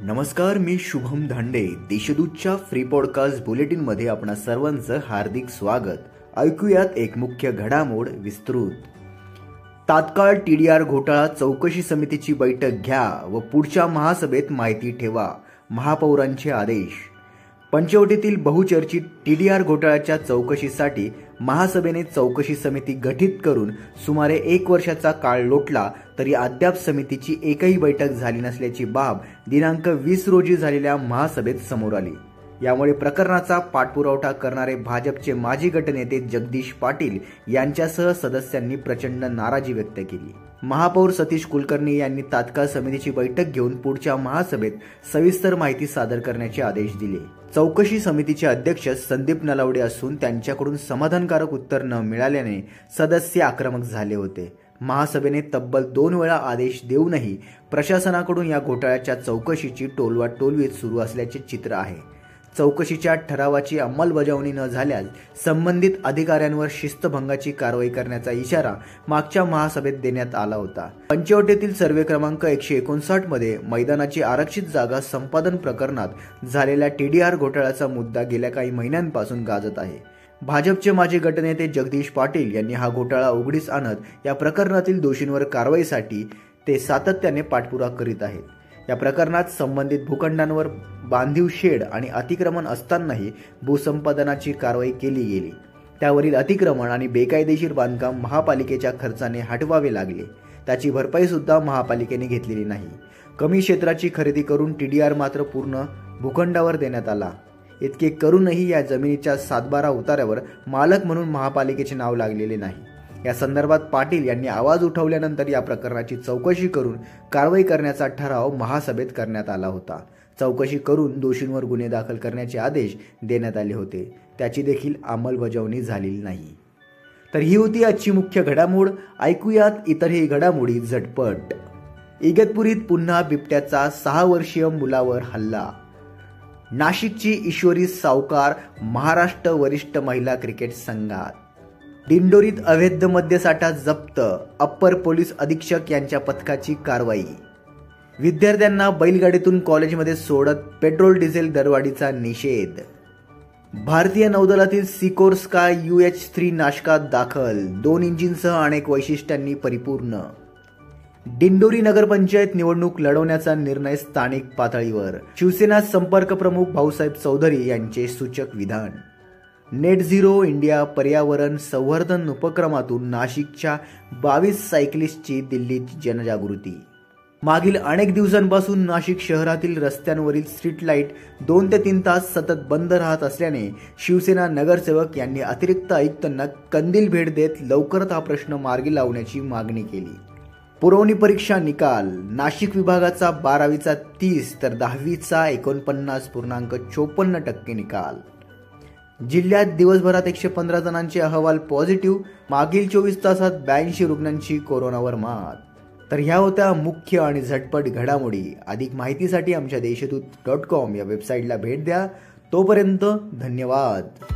नमस्कार मी शुभम धांडे. देशदूतच्या फ्री पॉडकास्ट बुलेटिनमध्ये आपणा सर्वांचं हार्दिक स्वागत. ऐकूयात एक मुख्य घडामोड विस्तृत. तात्काळ टीडीआर घोटाळा चौकशी समितीची बैठक घ्या व पुढच्या महासभेत माहिती ठेवा महापौरांचे आदेश. पंचवटीतील बहुचर्चित टीडीआर घोटाळ्याच्या चौकशीसाठी महासभेने चौकशी समिती गठीत करून सुमारे एक वर्षाचा काळ लोटला तरी अद्याप समितीची एकही बैठक झाली नसल्याची बाब दिनांक वीस रोजी झालेल्या महासभेत समोर आली. यामुळे प्रकरणाचा पाठपुरावठा करणारे भाजपचे माजी गटनेते जगदीश पाटील यांच्यासह सदस्यांनी प्रचंड नाराजी व्यक्त केली. महापौर सतीश कुलकर्णी यांनी तात्काळ समितीची बैठक घेऊन पुढच्या महासभेत सविस्तर माहिती सादर करण्याचे आदेश दिले. चौकशी समितीचे अध्यक्ष संदीप नलावडे असून त्यांच्याकडून समाधानकारक उत्तर न मिळाल्याने सदस्य आक्रमक झाले होते. महासभेने तब्बल दोन वेळा आदेश देऊनही प्रशासनाकडून या घोटाळ्याच्या चौकशीची टोलवा टोलवीत सुरू असल्याचे चित्र आहे. चौकशीच्या ठरावाची अंमलबजावणी न झाल्यास संबंधित अधिकाऱ्यांवर शिस्तभंगाची कारवाई करण्याचा इशारा मागच्या महासभेत देण्यात आला होता. पंचवटीतील सर्वे क्रमांक एकशे एकोणसाठमध्ये मैदानाची आरक्षित जागा संपादन प्रकरणात झालेल्या टीडीआर घोटाळ्याचा मुद्दा गेल्या काही महिन्यांपासून गाजत आहे. भाजपचे माजी गटनेते जगदीश पाटील यांनी हा घोटाळा उघडीस आणत या प्रकरणातील दोषींवर कारवाईसाठी ते सातत्याने पाठपुरा करीत आहेत. या प्रकरणात संबंधित भूखंडांवर बांधीव शेड आणि अतिक्रमण असतानाही भूसंपादनाची कारवाई केली गेली. त्यावरील अतिक्रमण आणि बेकायदेशीर बांधकाम महापालिकेच्या खर्चाने हटवावे लागले. त्याची भरपाई सुद्धा महापालिकेने घेतलेली नाही. कमी क्षेत्राची खरेदी करून टी डी आर मात्र पूर्ण भूखंडावर देण्यात आला. इतके करूनही या जमिनीच्या सातबारा उतार्यावर मालक म्हणून महापालिकेचे नाव लागलेले नाही. या संदर्भात पाटील यांनी आवाज उठवल्यानंतर या प्रकरणाची चौकशी करून कारवाई करण्याचा ठराव महासभेत करण्यात आला होता. चौकशी करून दोषींवर गुन्हे दाखल करण्याचे आदेश देण्यात आले होते. त्याची देखील अंमलबजावणी झालेली नाही. तर ही होती आजची मुख्य घडामोड. ऐकूयात इतरही घडामोडी झटपट. इगतपुरीत पुन्हा बिबट्याचा सहा वर्षीय मुलावर हल्ला. नाशिकची ईश्वरी सावकार महाराष्ट्र वरिष्ठ महिला क्रिकेट संघात. दिंडोरीत अवैध मद्यसाठा जप्त अप्पर पोलीस अधीक्षक यांच्या पथकाची कारवाई. विद्यार्थ्यांना बैलगाडीतून कॉलेजमध्ये सोडत पेट्रोल डिझेल दरवाढीचा निषेध. भारतीय नौदलातील Sikorsky U H three नाशकात दाखल दोन इंजिनसह अनेक वैशिष्ट्यांनी परिपूर्ण. दिंडोरी नगरपंचायत निवडणूक लढवण्याचा निर्णय स्थानिक पातळीवर. शिवसेना संपर्क प्रमुख भाऊसाहेब चौधरी यांचे सूचक विधान. नेट झिरो इंडिया पर्यावरण संवर्धन उपक्रमातून नाशिकच्या बावीस सायकलिस्टची दिल्लीत जनजागृती. मागील अनेक दिवसांपासून नाशिक शहरातील रस्त्यांवरील स्ट्रीट लाइट दोन ते तीन तास सतत बंद राहत असल्याने शिवसेना नगरसेवक यांनी अतिरिक्त आयुक्तांना कंदील भेट देत लवकरच हा प्रश्न मार्गी लावण्याची मागणी केली. पुरवणी परीक्षा निकाल नाशिक विभागाचा बारावीचा तीस तर दहावीचा एकोणपन्नास पूर्णांक चोपन्न टक्के निकाल. जिल्ह्यात दिवसभरात एकशे पंधरा जणांचे अहवाल पॉझिटिव्ह मागील चोवीस तासात ब्याऐंशी रुग्णांची कोरोनावर मात. तर ह्या होत्या मुख्य आणि झटपट घडामोडी. अधिक माहितीसाठी आमच्या देशदूत डॉट कॉम या वेबसाईटला भेट द्या. तोपर्यंत धन्यवाद.